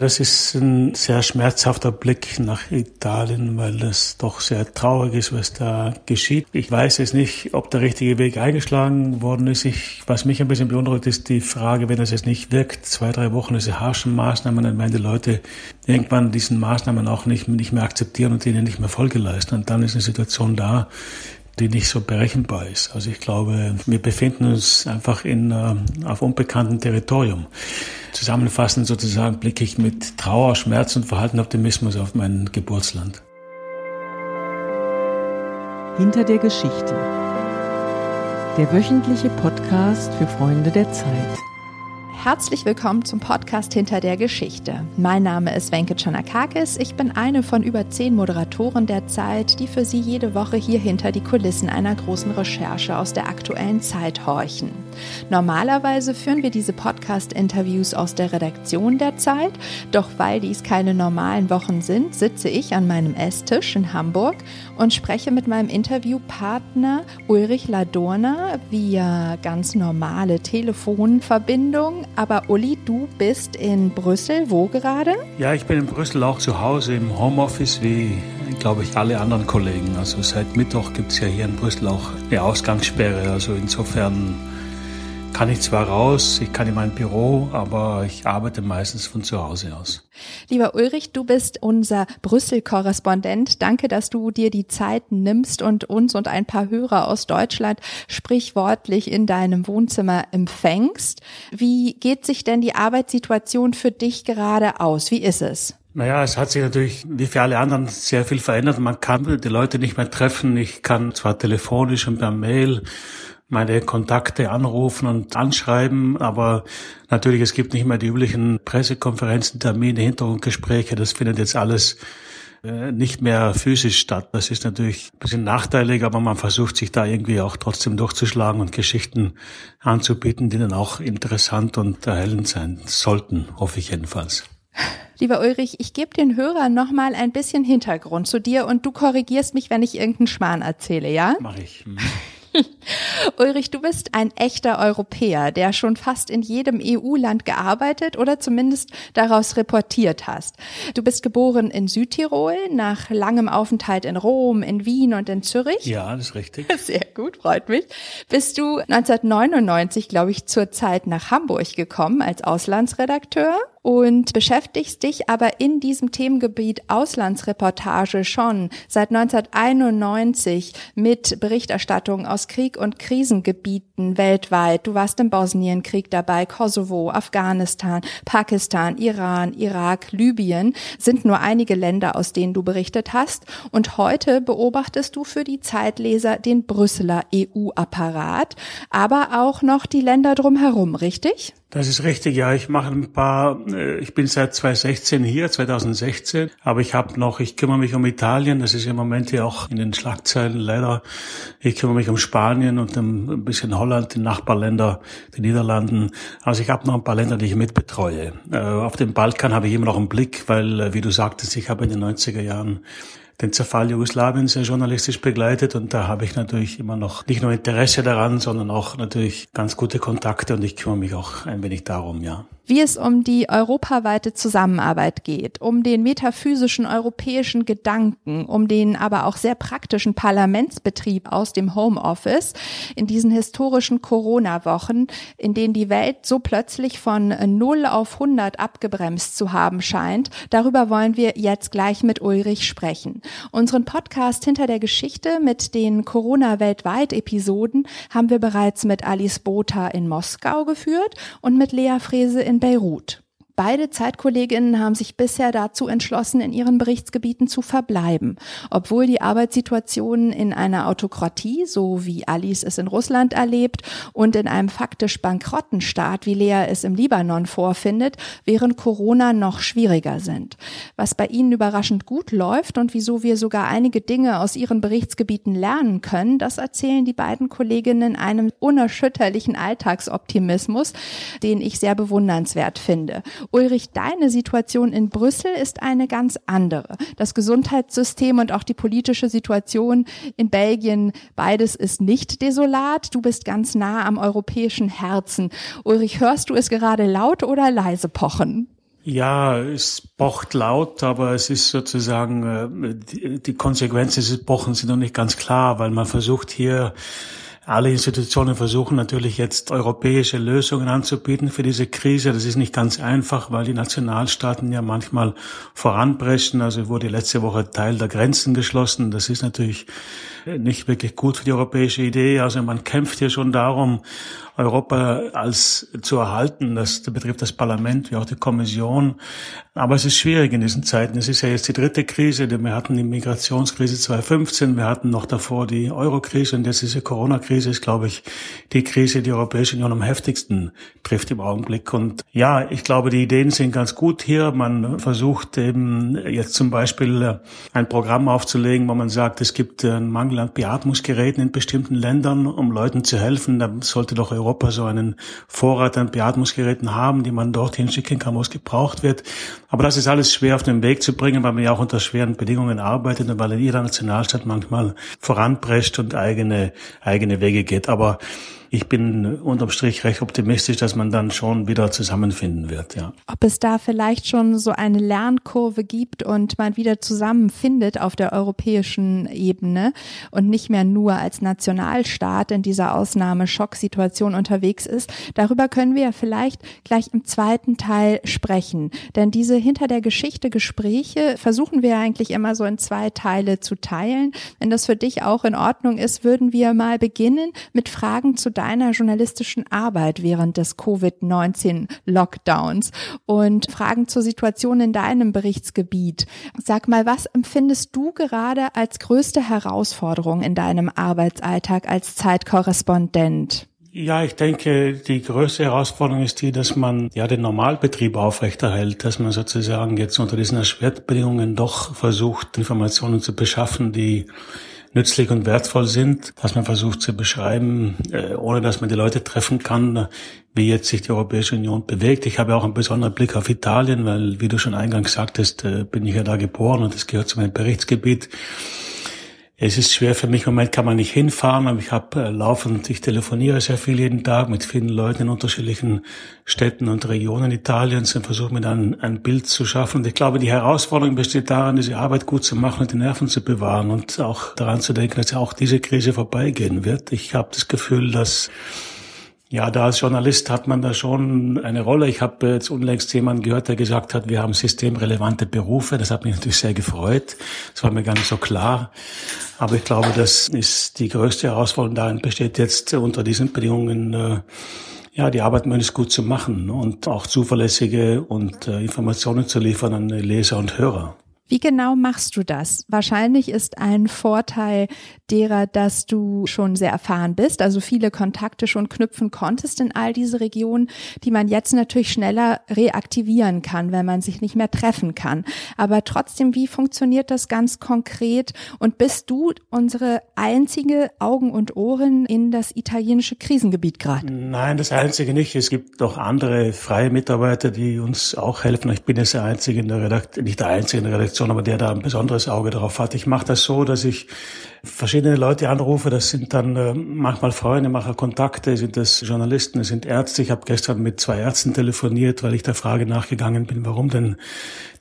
Das ist ein sehr schmerzhafter Blick nach Italien, weil das doch sehr traurig ist, was da geschieht. Ich weiß jetzt nicht, ob der richtige Weg eingeschlagen worden ist. Ich, was mich ein bisschen beunruhigt, ist die Frage, wenn es jetzt nicht wirkt, zwei, drei Wochen diese harschen Maßnahmen, dann werden die Leute irgendwann diesen Maßnahmen auch nicht, nicht mehr akzeptieren und denen nicht mehr Folge leisten. Und dann ist eine Situation da, die nicht so berechenbar ist. Also ich glaube, wir befinden uns einfach in, äh, auf unbekanntem Territorium. Zusammenfassend sozusagen blicke ich mit Trauer, Schmerz und verhalten Optimismus auf mein Geburtsland. Hinter der Geschichte. Der wöchentliche Podcast für Freunde der Zeit. Herzlich willkommen zum Podcast Hinter der Geschichte. Mein Name ist Wenke Chanakakis. Ich bin eine von über zehn Moderatoren der Zeit, die für Sie jede Woche hier hinter die Kulissen einer großen Recherche aus der aktuellen Zeit horchen. Normalerweise führen wir diese Podcast-Interviews aus der Redaktion der Zeit, doch weil dies keine normalen Wochen sind, sitze ich an meinem Esstisch in Hamburg und spreche mit meinem Interviewpartner Ulrich Ladurner via ganz normale Telefonverbindung aber Uli, du bist in Brüssel. Wo gerade? Ja, ich bin in Brüssel auch zu Hause im Homeoffice, wie, glaube ich, alle anderen Kollegen. Also seit Mittwoch gibt es ja hier in Brüssel auch eine Ausgangssperre. Also insofern kann ich zwar raus, ich kann in mein Büro, aber ich arbeite meistens von zu Hause aus. Lieber Ulrich, du bist unser Brüssel-Korrespondent. Danke, dass du dir die Zeit nimmst und uns und ein paar Hörer aus Deutschland sprichwortlich in deinem Wohnzimmer empfängst. Wie geht sich denn die Arbeitssituation für dich gerade aus? Wie ist es? Naja, es hat sich natürlich wie für alle anderen sehr viel verändert. Man kann die Leute nicht mehr treffen. Ich kann zwar telefonisch und per Mail meine Kontakte anrufen und anschreiben, aber natürlich, es gibt nicht mehr die üblichen Pressekonferenzen, Termine, Hintergrundgespräche, das findet jetzt alles äh, nicht mehr physisch statt. Das ist natürlich ein bisschen nachteilig, aber man versucht sich da irgendwie auch trotzdem durchzuschlagen und Geschichten anzubieten, die dann auch interessant und erhellend sein sollten, hoffe ich jedenfalls. Lieber Ulrich, ich gebe den Hörern noch mal ein bisschen Hintergrund zu dir und du korrigierst mich, wenn ich irgendeinen Schmarrn erzähle, ja? Mach ich. Ulrich, du bist ein echter Europäer, der schon fast in jedem EU-Land gearbeitet oder zumindest daraus reportiert hast. Du bist geboren in Südtirol, nach langem Aufenthalt in Rom, in Wien und in Zürich. Ja, das ist richtig. Sehr gut, freut mich. Bist du 1999, glaube ich, zur Zeit nach Hamburg gekommen als Auslandsredakteur und beschäftigst dich aber in diesem Themengebiet Auslandsreportage schon seit 1991 mit Berichterstattung aus Krieg und Krisengebieten weltweit. Du warst im Bosnienkrieg dabei, Kosovo, Afghanistan, Pakistan, Iran, Irak, Libyen sind nur einige Länder, aus denen du berichtet hast. Und heute beobachtest du für die Zeitleser den Brüsseler EU-Apparat, aber auch noch die Länder drumherum, richtig? Das ist richtig, ja. Ich mache ein paar, äh, ich bin seit 2016 hier, 2016, aber ich habe noch, ich kümmere mich um Italien, das ist im Moment ja auch in den Schlagzeilen leider. Ich kümmere mich um Spanien und ein bisschen Holland, die Nachbarländer, die Niederlanden. Also ich habe noch ein paar Länder, die ich mitbetreue. Äh, auf dem Balkan habe ich immer noch einen Blick, weil, äh, wie du sagtest, ich habe in den 90er Jahren den Zerfall Jugoslawiens ja journalistisch begleitet und da habe ich natürlich immer noch nicht nur Interesse daran, sondern auch natürlich ganz gute Kontakte und ich kümmere mich auch ein wenig darum, ja wie es um die europaweite Zusammenarbeit geht, um den metaphysischen europäischen Gedanken, um den aber auch sehr praktischen Parlamentsbetrieb aus dem Homeoffice in diesen historischen Corona-Wochen, in denen die Welt so plötzlich von 0 auf 100 abgebremst zu haben scheint. Darüber wollen wir jetzt gleich mit Ulrich sprechen. Unseren Podcast hinter der Geschichte mit den Corona weltweit Episoden haben wir bereits mit Alice Botha in Moskau geführt und mit Lea Frese in Beirut. Beide Zeitkolleginnen haben sich bisher dazu entschlossen, in ihren Berichtsgebieten zu verbleiben, obwohl die Arbeitssituation in einer Autokratie, so wie Alice es in Russland erlebt, und in einem faktisch bankrotten Staat, wie Lea es im Libanon vorfindet, während Corona noch schwieriger sind. Was bei ihnen überraschend gut läuft und wieso wir sogar einige Dinge aus ihren Berichtsgebieten lernen können, das erzählen die beiden Kolleginnen in einem unerschütterlichen Alltagsoptimismus, den ich sehr bewundernswert finde. Ulrich, deine Situation in Brüssel ist eine ganz andere. Das Gesundheitssystem und auch die politische Situation in Belgien, beides ist nicht desolat. Du bist ganz nah am europäischen Herzen. Ulrich, hörst du es gerade laut oder leise pochen? Ja, es pocht laut, aber es ist sozusagen, die, die Konsequenzen des Pochens sind noch nicht ganz klar, weil man versucht hier alle Institutionen versuchen natürlich jetzt europäische Lösungen anzubieten für diese Krise. Das ist nicht ganz einfach, weil die Nationalstaaten ja manchmal voranpreschen. Also wurde letzte Woche Teil der Grenzen geschlossen. Das ist natürlich nicht wirklich gut für die europäische Idee. Also man kämpft hier schon darum, Europa als zu erhalten. Das betrifft das Parlament wie auch die Kommission. Aber es ist schwierig in diesen Zeiten. Es ist ja jetzt die dritte Krise. Wir hatten die Migrationskrise 2015, wir hatten noch davor die Eurokrise und jetzt diese Corona-Krise ist, glaube ich, die Krise, die Europäische Union am heftigsten trifft im Augenblick. Und ja, ich glaube, die Ideen sind ganz gut hier. Man versucht eben jetzt zum Beispiel ein Programm aufzulegen, wo man sagt, es gibt einen Mangel an Beatmungsgeräten in bestimmten Ländern, um Leuten zu helfen. Da sollte doch Europa Europa so einen Vorrat an Beatmungsgeräten haben, die man dorthin schicken kann, wo es gebraucht wird. Aber das ist alles schwer auf den Weg zu bringen, weil man ja auch unter schweren Bedingungen arbeitet und weil in jeder Nationalstadt manchmal voranprescht und eigene, eigene Wege geht. Aber ich bin unterm Strich recht optimistisch, dass man dann schon wieder zusammenfinden wird, ja. Ob es da vielleicht schon so eine Lernkurve gibt und man wieder zusammenfindet auf der europäischen Ebene und nicht mehr nur als Nationalstaat in dieser Ausnahmeschocksituation unterwegs ist, darüber können wir ja vielleicht gleich im zweiten Teil sprechen. Denn diese hinter der Geschichte Gespräche versuchen wir eigentlich immer so in zwei Teile zu teilen. Wenn das für dich auch in Ordnung ist, würden wir mal beginnen mit Fragen zu deiner journalistischen Arbeit während des Covid-19-Lockdowns und Fragen zur Situation in deinem Berichtsgebiet. Sag mal, was empfindest du gerade als größte Herausforderung in deinem Arbeitsalltag als Zeitkorrespondent? Ja, ich denke, die größte Herausforderung ist die, dass man ja den Normalbetrieb aufrechterhält, dass man sozusagen jetzt unter diesen Erschwertbedingungen doch versucht, Informationen zu beschaffen, die nützlich und wertvoll sind, dass man versucht zu beschreiben, äh, ohne dass man die Leute treffen kann, wie jetzt sich die Europäische Union bewegt. Ich habe auch einen besonderen Blick auf Italien, weil, wie du schon eingangs sagtest, äh, bin ich ja da geboren und es gehört zu meinem Berichtsgebiet. Es ist schwer für mich, im Moment kann man nicht hinfahren, aber ich habe äh, laufend, ich telefoniere sehr viel jeden Tag mit vielen Leuten in unterschiedlichen Städten und Regionen Italiens und versuche mir dann ein Bild zu schaffen. Und ich glaube, die Herausforderung besteht darin, diese Arbeit gut zu machen und die Nerven zu bewahren und auch daran zu denken, dass auch diese Krise vorbeigehen wird. Ich habe das Gefühl, dass ja, da als Journalist hat man da schon eine Rolle. Ich habe jetzt unlängst jemanden gehört, der gesagt hat, wir haben systemrelevante Berufe. Das hat mich natürlich sehr gefreut. Das war mir gar nicht so klar. Aber ich glaube, das ist die größte Herausforderung darin besteht jetzt unter diesen Bedingungen, äh, ja, die Arbeit möglichst gut zu machen und auch zuverlässige und äh, Informationen zu liefern an Leser und Hörer. Wie genau machst du das? Wahrscheinlich ist ein Vorteil derer, dass du schon sehr erfahren bist, also viele Kontakte schon knüpfen konntest in all diese Regionen, die man jetzt natürlich schneller reaktivieren kann, wenn man sich nicht mehr treffen kann. Aber trotzdem, wie funktioniert das ganz konkret? Und bist du unsere einzige Augen und Ohren in das italienische Krisengebiet gerade? Nein, das einzige nicht. Es gibt noch andere freie Mitarbeiter, die uns auch helfen. Ich bin jetzt der einzige in der Redaktion, nicht der einzige in der Redaktion, Redaktion, aber der da ein besonderes Auge darauf hat. Ich mache das so, dass ich verschiedene Leute anrufe. Das sind dann äh, manchmal Freunde, mache Kontakte, sind das Journalisten, sind Ärzte. Ich habe gestern mit zwei Ärzten telefoniert, weil ich der Frage nachgegangen bin, warum denn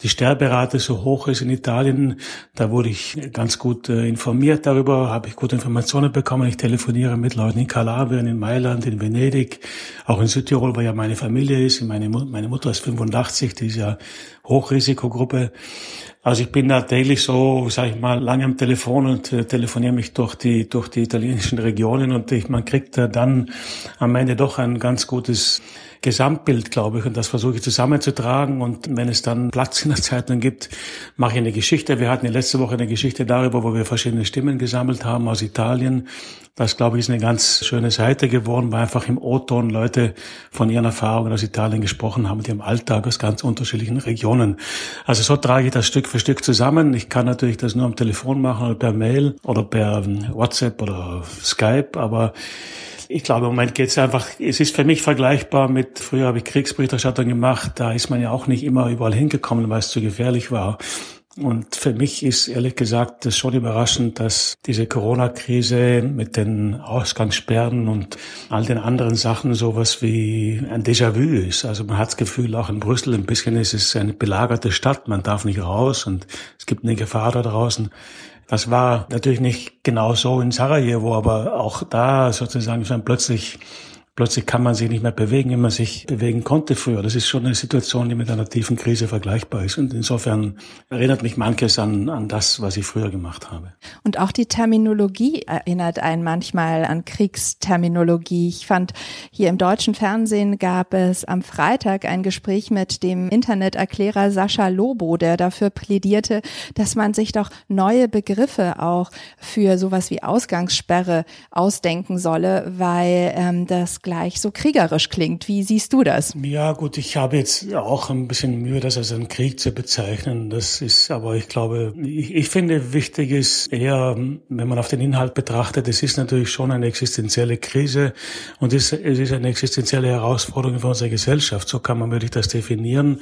die Sterberate so hoch ist in Italien. Da wurde ich ganz gut äh, informiert darüber, habe ich gute Informationen bekommen. Ich telefoniere mit Leuten in Kalabrien, in Mailand, in Venedig, auch in Südtirol, wo ja meine Familie ist. Meine, meine Mutter ist 85, die ist ja Hochrisikogruppe. Also ich bin da täglich so, sage ich mal, lange am Telefon und äh, telefoniere mich durch die durch die italienischen Regionen und ich, man kriegt äh, dann am Ende doch ein ganz gutes Gesamtbild, glaube ich, und das versuche ich zusammenzutragen. Und wenn es dann Platz in der Zeitung gibt, mache ich eine Geschichte. Wir hatten letzte Woche eine Geschichte darüber, wo wir verschiedene Stimmen gesammelt haben aus Italien. Das, glaube ich, ist eine ganz schöne Seite geworden, weil einfach im O-Ton Leute von ihren Erfahrungen aus Italien gesprochen haben, die im Alltag aus ganz unterschiedlichen Regionen. Also so trage ich das Stück für Stück zusammen. Ich kann natürlich das nur am Telefon machen oder per Mail oder per WhatsApp oder Skype, aber ich glaube, im Moment geht es einfach, es ist für mich vergleichbar mit, früher habe ich Kriegsberichterstattung gemacht, da ist man ja auch nicht immer überall hingekommen, weil es zu gefährlich war. Und für mich ist ehrlich gesagt das schon überraschend, dass diese Corona-Krise mit den Ausgangssperren und all den anderen Sachen sowas wie ein Déjà-vu ist. Also man hat das Gefühl, auch in Brüssel ein bisschen ist es eine belagerte Stadt. Man darf nicht raus und es gibt eine Gefahr da draußen. Das war natürlich nicht genau so in Sarajevo, aber auch da sozusagen ist dann plötzlich Plötzlich kann man sich nicht mehr bewegen, wie man sich bewegen konnte früher. Das ist schon eine Situation, die mit einer tiefen Krise vergleichbar ist. Und insofern erinnert mich manches an, an das, was ich früher gemacht habe. Und auch die Terminologie erinnert einen manchmal an Kriegsterminologie. Ich fand, hier im deutschen Fernsehen gab es am Freitag ein Gespräch mit dem Interneterklärer Sascha Lobo, der dafür plädierte, dass man sich doch neue Begriffe auch für sowas wie Ausgangssperre ausdenken solle, weil ähm, das gleich so kriegerisch klingt. Wie siehst du das? Ja, gut, ich habe jetzt auch ein bisschen Mühe, das als einen Krieg zu bezeichnen. Das ist, aber ich glaube, ich, ich finde, wichtig ist eher, wenn man auf den Inhalt betrachtet, es ist natürlich schon eine existenzielle Krise und es, ist eine existenzielle Herausforderung für unsere Gesellschaft. So kann man wirklich das definieren.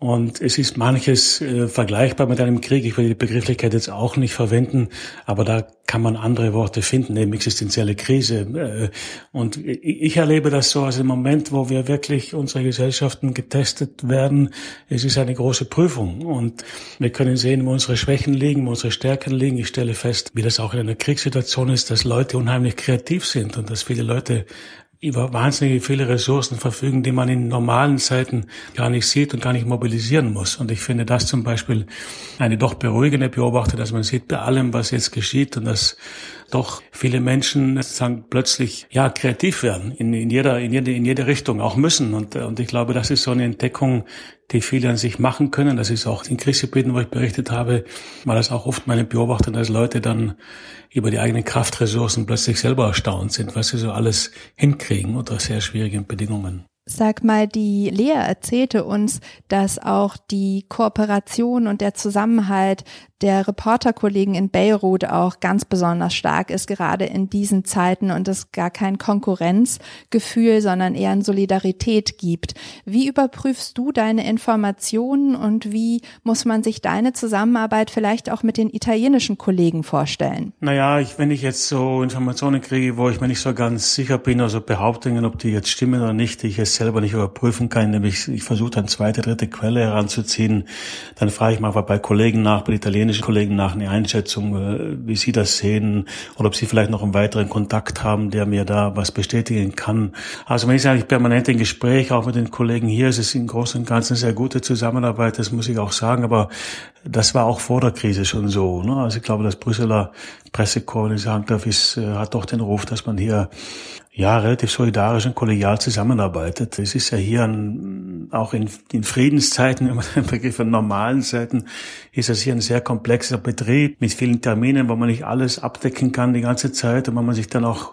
Und es ist manches äh, vergleichbar mit einem Krieg. Ich will die Begrifflichkeit jetzt auch nicht verwenden, aber da kann man andere Worte finden, eben existenzielle Krise. Äh, und ich erlebe das so als im Moment, wo wir wirklich unsere Gesellschaften getestet werden. Es ist eine große Prüfung und wir können sehen, wo unsere Schwächen liegen, wo unsere Stärken liegen. Ich stelle fest, wie das auch in einer Kriegssituation ist, dass Leute unheimlich kreativ sind und dass viele Leute über wahnsinnig viele Ressourcen verfügen, die man in normalen Zeiten gar nicht sieht und gar nicht mobilisieren muss. Und ich finde das zum Beispiel eine doch beruhigende Beobachtung, dass man sieht bei allem, was jetzt geschieht und dass doch viele Menschen sozusagen plötzlich ja kreativ werden in, in jeder in jede in jede Richtung auch müssen und und ich glaube, das ist so eine Entdeckung, die viele an sich machen können. Das ist auch in Krisengebieten, wo ich berichtet habe, war das auch oft meine Beobachtung, dass Leute dann über die eigenen Kraftressourcen plötzlich selber erstaunt sind, was sie so alles hinkriegen unter sehr schwierigen Bedingungen. Sag mal, die Lea erzählte uns, dass auch die Kooperation und der Zusammenhalt der Reporterkollegen in Beirut auch ganz besonders stark ist, gerade in diesen Zeiten und es gar kein Konkurrenzgefühl, sondern eher ein Solidarität gibt. Wie überprüfst du deine Informationen und wie muss man sich deine Zusammenarbeit vielleicht auch mit den italienischen Kollegen vorstellen? Naja, ich, wenn ich jetzt so Informationen kriege, wo ich mir nicht so ganz sicher bin, also Behauptungen, ob die jetzt stimmen oder nicht, ich es selber nicht überprüfen kann, nämlich ich versuche dann zweite, dritte Quelle heranzuziehen, dann frage ich mal bei Kollegen nach, bei italienischen Kollegen nach eine Einschätzung, äh, wie sie das sehen oder ob sie vielleicht noch einen weiteren Kontakt haben, der mir da was bestätigen kann. Also man ist eigentlich permanent im Gespräch, auch mit den Kollegen hier. Es ist im Großen und Ganzen sehr gute Zusammenarbeit, das muss ich auch sagen, aber das war auch vor der Krise schon so. Ne? Also ich glaube, das Brüsseler Pressekorps, sagen darf, ist, äh, hat doch den Ruf, dass man hier ja, relativ solidarisch und kollegial zusammenarbeitet. Es ist ja hier ein, auch in, in Friedenszeiten, wenn man den Begriff von normalen Zeiten, ist das hier ein sehr komplexer Betrieb mit vielen Terminen, wo man nicht alles abdecken kann die ganze Zeit und wo man sich dann auch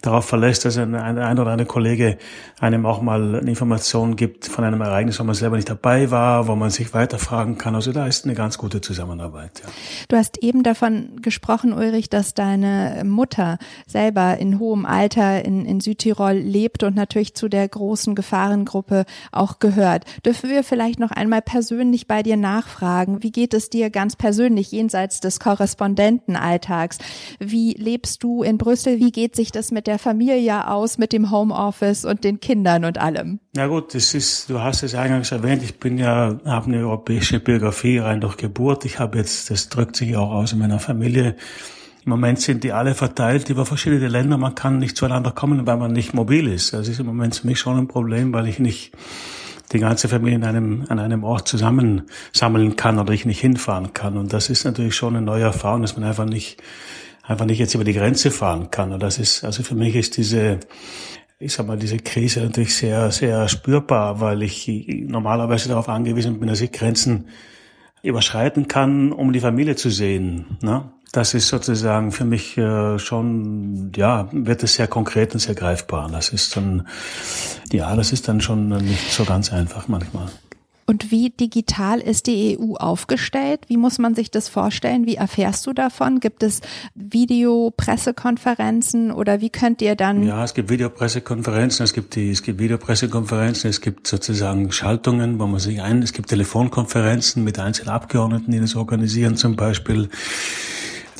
darauf verlässt, dass ein, ein, ein oder andere Kollege einem auch mal eine Information gibt von einem Ereignis, wo man selber nicht dabei war, wo man sich weiterfragen kann. Also da ist eine ganz gute Zusammenarbeit. Ja. Du hast eben davon gesprochen, Ulrich, dass deine Mutter selber in hohem Alter in in, Südtirol lebt und natürlich zu der großen Gefahrengruppe auch gehört. Dürfen wir vielleicht noch einmal persönlich bei dir nachfragen? Wie geht es dir ganz persönlich jenseits des Korrespondentenalltags? Wie lebst du in Brüssel? Wie geht sich das mit der Familie aus, mit dem Homeoffice und den Kindern und allem? Na gut, das ist, du hast es eingangs erwähnt, ich bin ja, habe eine europäische Biografie rein durch Geburt. Ich habe jetzt, das drückt sich auch aus in meiner Familie, im Moment sind die alle verteilt über verschiedene Länder. Man kann nicht zueinander kommen, weil man nicht mobil ist. Das ist im Moment für mich schon ein Problem, weil ich nicht die ganze Familie in einem, an einem Ort zusammensammeln kann oder ich nicht hinfahren kann. Und das ist natürlich schon eine neue Erfahrung, dass man einfach nicht, einfach nicht jetzt über die Grenze fahren kann. Und das ist, also für mich ist diese, ich sag mal, diese Krise natürlich sehr, sehr spürbar, weil ich normalerweise darauf angewiesen bin, dass ich Grenzen überschreiten kann, um die Familie zu sehen. Ne? Das ist sozusagen für mich äh, schon, ja, wird es sehr konkret und sehr greifbar. Das ist dann, ja, das ist dann schon nicht so ganz einfach manchmal. Und wie digital ist die EU aufgestellt? Wie muss man sich das vorstellen? Wie erfährst du davon? Gibt es Videopressekonferenzen oder wie könnt ihr dann? Ja, es gibt Videopressekonferenzen, es gibt die, es gibt Videopressekonferenzen, es gibt sozusagen Schaltungen, wo man sich ein, es gibt Telefonkonferenzen mit einzelnen Abgeordneten, die das organisieren zum Beispiel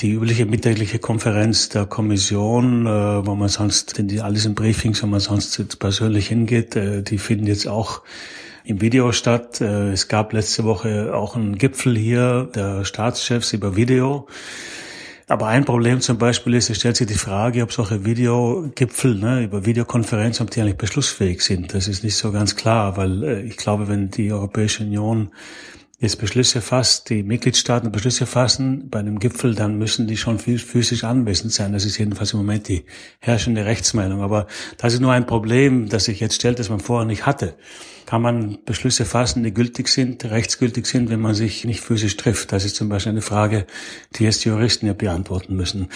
die übliche mittägliche Konferenz der Kommission, äh, wo man sonst, in die, alles in Briefings, wo man sonst jetzt persönlich hingeht, äh, die finden jetzt auch im Video statt. Äh, es gab letzte Woche auch einen Gipfel hier der Staatschefs über Video. Aber ein Problem zum Beispiel ist, es stellt sich die Frage, ob solche Videogipfel ne, über Videokonferenzen, ob die eigentlich beschlussfähig sind. Das ist nicht so ganz klar, weil äh, ich glaube, wenn die Europäische Union jetzt Beschlüsse fasst, die Mitgliedstaaten Beschlüsse fassen bei einem Gipfel, dann müssen die schon physisch anwesend sein. Das ist jedenfalls im Moment die herrschende Rechtsmeinung. Aber das ist nur ein Problem, das sich jetzt stellt, das man vorher nicht hatte. Kann man Beschlüsse fassen, die gültig sind, rechtsgültig sind, wenn man sich nicht physisch trifft? Das ist zum Beispiel eine Frage, die jetzt Juristen ja beantworten müssen.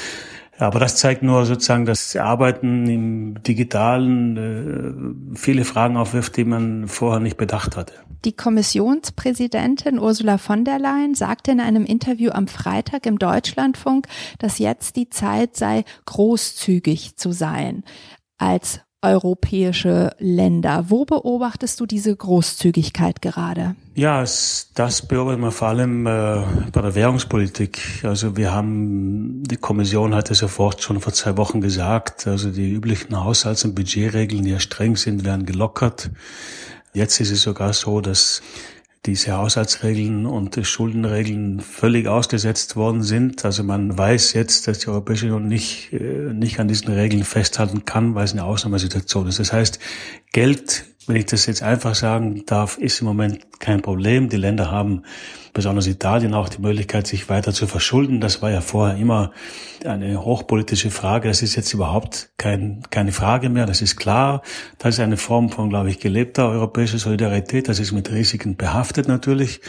Aber das zeigt nur sozusagen, dass Arbeiten im Digitalen äh, viele Fragen aufwirft, die man vorher nicht bedacht hatte. Die Kommissionspräsidentin Ursula von der Leyen sagte in einem Interview am Freitag im Deutschlandfunk, dass jetzt die Zeit sei, großzügig zu sein als europäische Länder. Wo beobachtest du diese Großzügigkeit gerade? Ja, das beobachten wir vor allem äh, bei der Währungspolitik. Also wir haben, die Kommission hat es sofort schon vor zwei Wochen gesagt, also die üblichen Haushalts- und Budgetregeln, die ja streng sind, werden gelockert. Jetzt ist es sogar so, dass diese Haushaltsregeln und Schuldenregeln völlig ausgesetzt worden sind. Also man weiß jetzt, dass die Europäische Union nicht, äh, nicht an diesen Regeln festhalten kann, weil es eine Ausnahmesituation ist. Das heißt, Geld wenn ich das jetzt einfach sagen darf, ist im Moment kein Problem. Die Länder haben, besonders Italien, auch die Möglichkeit, sich weiter zu verschulden. Das war ja vorher immer eine hochpolitische Frage. Das ist jetzt überhaupt kein, keine Frage mehr. Das ist klar. Das ist eine Form von, glaube ich, gelebter europäischer Solidarität. Das ist mit Risiken behaftet natürlich.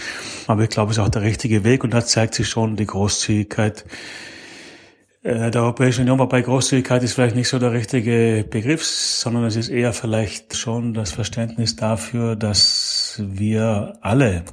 Aber ich glaube, es ist auch der richtige Weg. Und da zeigt sich schon die Großzügigkeit der Europäischen Union, wobei Großzügigkeit ist vielleicht nicht so der richtige Begriff, sondern es ist eher vielleicht schon das Verständnis dafür, dass wir alle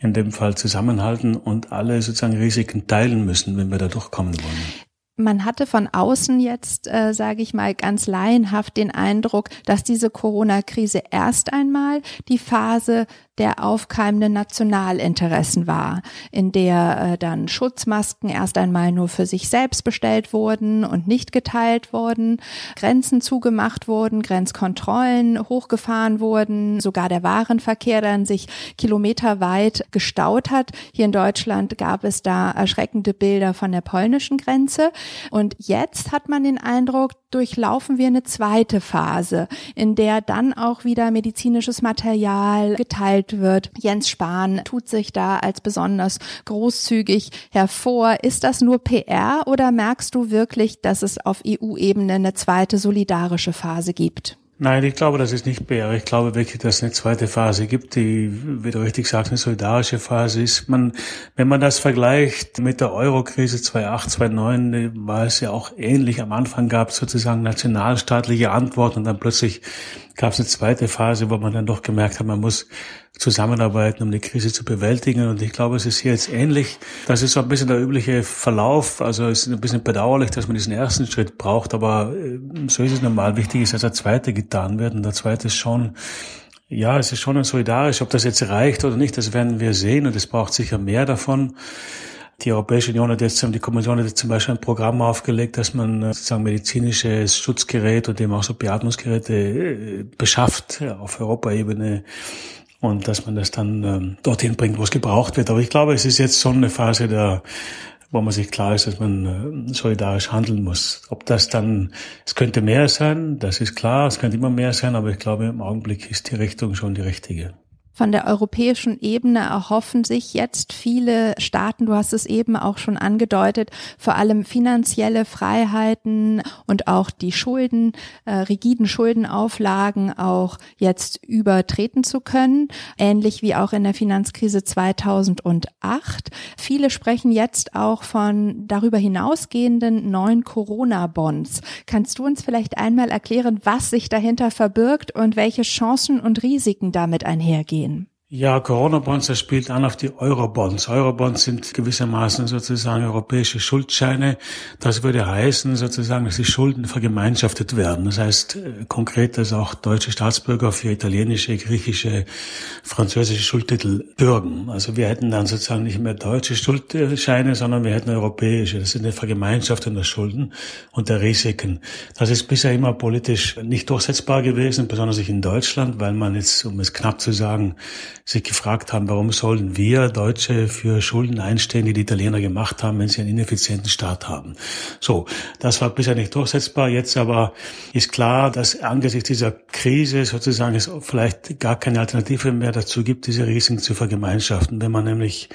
in dem Fall zusammenhalten und alle sozusagen Risiken teilen müssen, wenn wir da durchkommen wollen. Man hatte von außen jetzt, äh, sage ich mal, ganz laienhaft den Eindruck, dass diese Corona-Krise erst einmal die Phase der aufkeimenden Nationalinteressen war, in der äh, dann Schutzmasken erst einmal nur für sich selbst bestellt wurden und nicht geteilt wurden, Grenzen zugemacht wurden, Grenzkontrollen hochgefahren wurden, sogar der Warenverkehr dann sich kilometerweit gestaut hat. Hier in Deutschland gab es da erschreckende Bilder von der polnischen Grenze. Und jetzt hat man den Eindruck, durchlaufen wir eine zweite Phase, in der dann auch wieder medizinisches Material geteilt wird. Jens Spahn tut sich da als besonders großzügig hervor. Ist das nur PR oder merkst du wirklich, dass es auf EU-Ebene eine zweite solidarische Phase gibt? Nein, ich glaube, das ist nicht PR. Ich glaube wirklich, dass es eine zweite Phase gibt, die, wie du richtig sagst, eine solidarische Phase ist. Man, wenn man das vergleicht mit der Euro-Krise 2008, 2009, war es ja auch ähnlich. Am Anfang gab es sozusagen nationalstaatliche Antworten und dann plötzlich gab es eine zweite Phase, wo man dann doch gemerkt hat, man muss zusammenarbeiten, um die Krise zu bewältigen. Und ich glaube, es ist hier jetzt ähnlich. Das ist so ein bisschen der übliche Verlauf. Also es ist ein bisschen bedauerlich, dass man diesen ersten Schritt braucht, aber äh, so ist es normal. Wichtig ist, dass der zweite getan wird. Und der zweite ist schon, ja, es ist schon ein solidarisch. Ob das jetzt reicht oder nicht, das werden wir sehen. Und es braucht sicher mehr davon. Die Europäische Union hat jetzt, die Kommission hat jetzt zum Beispiel ein Programm aufgelegt, dass man äh, sozusagen medizinisches Schutzgerät und eben auch so Beatmungsgeräte äh, beschafft auf Europaebene und dass man das dann ähm, dorthin bringt, wo es gebraucht wird. Aber ich glaube, es ist jetzt schon eine Phase der wo man sich klar ist, dass man äh, solidarisch handeln muss. Ob das dann, es könnte mehr sein, das ist klar, es könnte immer mehr sein, aber ich glaube, im Augenblick ist die Richtung schon die richtige. Von der europäischen Ebene erhoffen sich jetzt viele Staaten, du hast es eben auch schon angedeutet, vor allem finanzielle Freiheiten und auch die Schulden, äh, rigiden Schuldenauflagen auch jetzt übertreten zu können, ähnlich wie auch in der Finanzkrise 2008. Viele sprechen jetzt auch von darüber hinausgehenden neuen Corona-Bonds. Kannst du uns vielleicht einmal erklären, was sich dahinter verbirgt und welche Chancen und Risiken damit einhergehen? gehen. Ja, Corona-Bonds, das spielt an auf die Euro-Bonds. Euro-Bonds sind gewissermaßen sozusagen europäische Schuldscheine. Das würde heißen sozusagen, dass die Schulden vergemeinschaftet werden. Das heißt äh, konkret, dass auch deutsche Staatsbürger für italienische, griechische, französische Schuldtitel bürgen. Also wir hätten dann sozusagen nicht mehr deutsche Schuldscheine, sondern wir hätten europäische. Das sind eine Vergemeinschaftung der Schulden und der Risiken. Das ist bisher immer politisch nicht durchsetzbar gewesen, besonders in Deutschland, weil man jetzt, um es knapp zu sagen, sich gefragt haben, warum sollen wir Deutsche für Schulden einstehen, die die Italiener gemacht haben, wenn sie einen ineffizienten Staat haben. So, das war bisher nicht durchsetzbar. Jetzt aber ist klar, dass angesichts dieser Krise sozusagen es vielleicht gar keine Alternative mehr dazu gibt, diese Risiken zu vergemeinschaften. Wenn man nämlich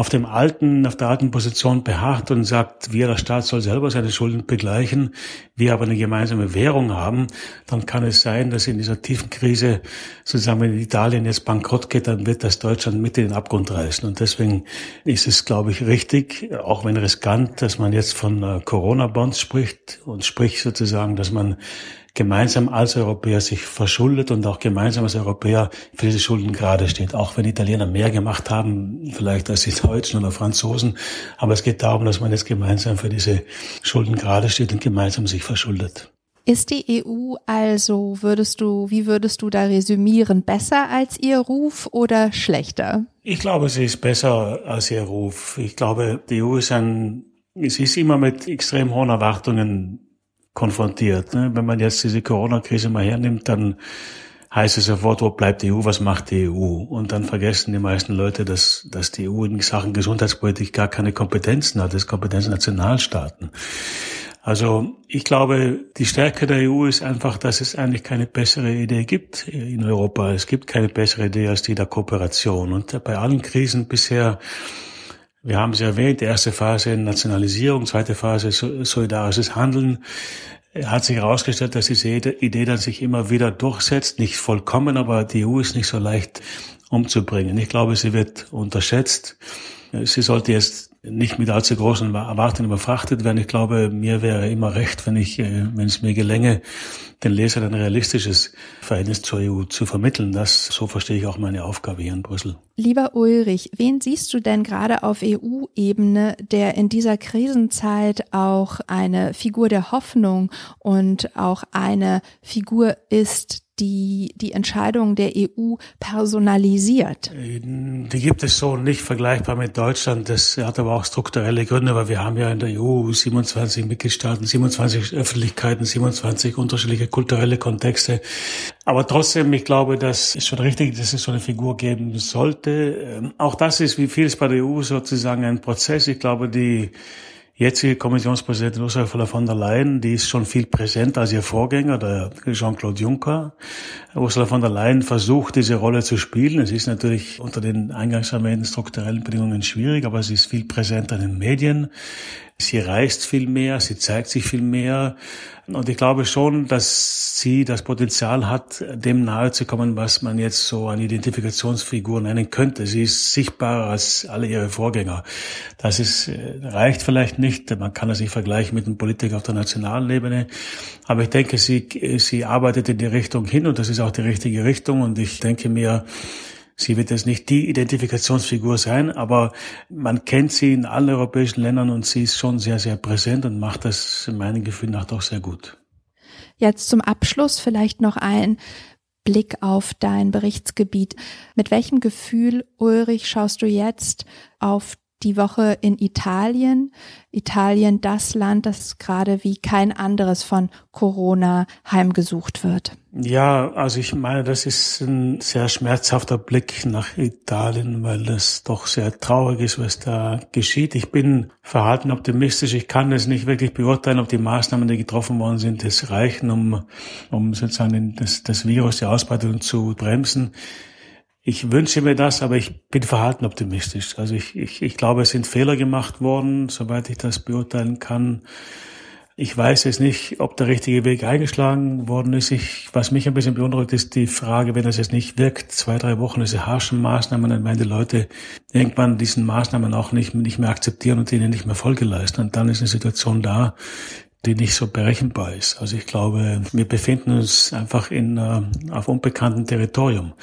auf dem alten, auf der alten Position beharrt und sagt, wir, der Staat soll selber seine Schulden begleichen, wir aber eine gemeinsame Währung haben, dann kann es sein, dass in dieser tiefen Krise, sozusagen, wenn Italien jetzt bankrott geht, dann wird das Deutschland mit in den Abgrund reißen. Und deswegen ist es, glaube ich, richtig, auch wenn riskant, dass man jetzt von äh, Corona-Bonds spricht und spricht sozusagen, dass man gemeinsam als Europäer sich verschuldet und auch gemeinsam als Europäer für diese Schulden gerade steht. Auch wenn Italiener mehr gemacht haben, vielleicht als die Deutschen oder Franzosen. Aber es geht darum, dass man jetzt gemeinsam für diese Schulden gerade steht und gemeinsam sich verschuldet. Ist die EU also, würdest du, wie würdest du da resümieren, besser als ihr Ruf oder schlechter? Ich glaube, sie ist besser als ihr Ruf. Ich glaube, die EU ist ein, es ist immer mit extrem hohen Erwartungen konfrontiert. Ne? Wenn man jetzt diese Corona-Krise mal hernimmt, dann heißt es sofort, wo bleibt die EU, was macht die EU? Und dann vergessen die meisten Leute, dass, dass die EU in Sachen Gesundheitspolitik gar keine Kompetenzen hat, das ist Kompetenz Nationalstaaten. Also ich glaube, die Stärke der EU ist einfach, dass es eigentlich keine bessere Idee gibt in Europa. Es gibt keine bessere Idee als die der Kooperation. Und bei allen Krisen bisher wir haben es erwähnt, erste Phase Nationalisierung, zweite Phase solidarisches Handeln. Hat sich herausgestellt, dass diese Idee dann sich immer wieder durchsetzt, nicht vollkommen, aber die EU ist nicht so leicht umzubringen. Ich glaube, sie wird unterschätzt. Sie sollte jetzt nicht mit allzu großen Erwartungen überfrachtet werden. Ich glaube, mir wäre immer recht, wenn ich, äh, wenn es mir gelänge, den Lesern ein realistisches Verhältnis zur EU zu vermitteln. Das, so verstehe ich auch meine Aufgabe hier in Brüssel. Lieber Ulrich, wen siehst du denn gerade auf EU-Ebene, der in dieser Krisenzeit auch eine Figur der Hoffnung und auch eine Figur ist, die die Entscheidungen der EU personalisiert? Die gibt es so nicht vergleichbar mit Deutschland. Das hat aber auch strukturelle Gründe, weil wir haben ja in der EU 27 Mitgliedstaaten, 27 Öffentlichkeiten, 27 unterschiedliche kulturelle Kontexte. Aber trotzdem, ich glaube, das ist schon richtig, dass es so eine Figur geben sollte. Ähm, auch das ist, wie vieles bei der EU sozusagen ein Prozess. Ich glaube, die jetzige Kommissionspräsidentin Ursula von der Leyen, die ist schon viel präsenter als ihr Vorgänger, der Jean-Claude Juncker. Ursula von der Leyen versucht, diese Rolle zu spielen. Es ist natürlich unter den eingangs erwähnten strukturellen Bedingungen schwierig, aber sie ist viel präsenter in den Medien. Sie reist viel mehr, sie zeigt sich viel mehr. Und ich glaube schon, dass sie das Potenzial hat, dem nahe zu kommen, was man jetzt so eine Identifikationsfigur nennen könnte. Sie ist sichtbarer als alle ihre Vorgänger. Das ist, äh, reicht vielleicht nicht. Man kann das nicht vergleichen mit einem Politiker auf der nationalen Ebene. Aber ich denke, sie, sie arbeitet in die Richtung hin und das ist auch die richtige Richtung. Und ich denke mir, Sie wird jetzt nicht die Identifikationsfigur sein, aber man kennt sie in allen europäischen Ländern und sie ist schon sehr, sehr präsent und macht das in meinem Gefühl nach doch sehr gut. Jetzt zum Abschluss vielleicht noch ein Blick auf dein Berichtsgebiet. Mit welchem Gefühl, Ulrich, schaust du jetzt auf die Woche in Italien. Italien, das Land, das gerade wie kein anderes von Corona heimgesucht wird. Ja, also ich meine, das ist ein sehr schmerzhafter Blick nach Italien, weil es doch sehr traurig ist, was da geschieht. Ich bin verhalten optimistisch. Ich kann es nicht wirklich beurteilen, ob die Maßnahmen, die getroffen worden sind, das reichen, um, um sozusagen das, das Virus, die Ausbreitung zu bremsen. Ich wünsche mir das, aber ich bin verhalten optimistisch. Also ich, ich, ich glaube, es sind Fehler gemacht worden, soweit ich das beurteilen kann. Ich weiß jetzt nicht, ob der richtige Weg eingeschlagen worden ist. Ich, was mich ein bisschen beunruhigt, ist die Frage, wenn das jetzt nicht wirkt, zwei, drei Wochen diese harschen Maßnahmen, dann werden die Leute irgendwann diesen Maßnahmen auch nicht, nicht mehr akzeptieren und denen nicht mehr Folge leisten. Und dann ist eine Situation da, die nicht so berechenbar ist. Also ich glaube, wir befinden uns einfach in, uh, auf unbekanntem Territorium.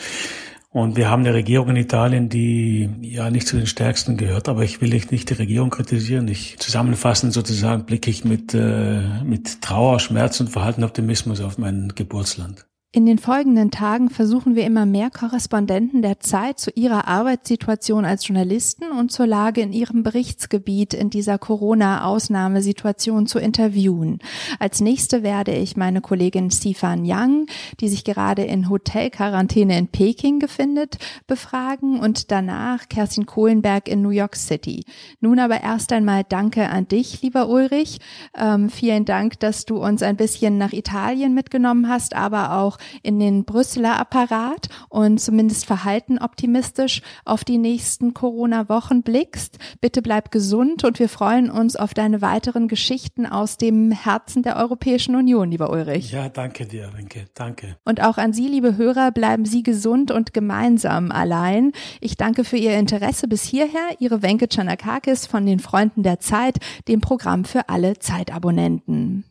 Und wir haben eine Regierung in Italien, die ja nicht zu den stärksten gehört, aber ich will nicht die Regierung kritisieren. Ich zusammenfassend sozusagen blicke ich mit, äh, mit Trauer, Schmerz und verhalten Optimismus auf mein Geburtsland. In den folgenden Tagen versuchen wir immer mehr Korrespondenten der Zeit zu ihrer Arbeitssituation als Journalisten und zur Lage in ihrem Berichtsgebiet in dieser Corona-Ausnahmesituation zu interviewen. Als nächste werde ich meine Kollegin Sifan Yang, die sich gerade in Hotelquarantäne in Peking befindet, befragen und danach Kerstin Kohlenberg in New York City. Nun aber erst einmal Danke an dich, lieber Ulrich. Ähm, vielen Dank, dass du uns ein bisschen nach Italien mitgenommen hast, aber auch in den Brüsseler Apparat und zumindest verhalten optimistisch auf die nächsten Corona-Wochen blickst. Bitte bleib gesund und wir freuen uns auf deine weiteren Geschichten aus dem Herzen der Europäischen Union, lieber Ulrich. Ja, danke dir, Wenke. Danke. Und auch an Sie, liebe Hörer, bleiben Sie gesund und gemeinsam allein. Ich danke für Ihr Interesse bis hierher. Ihre Wenke Chanakakis von den Freunden der Zeit, dem Programm für alle Zeitabonnenten.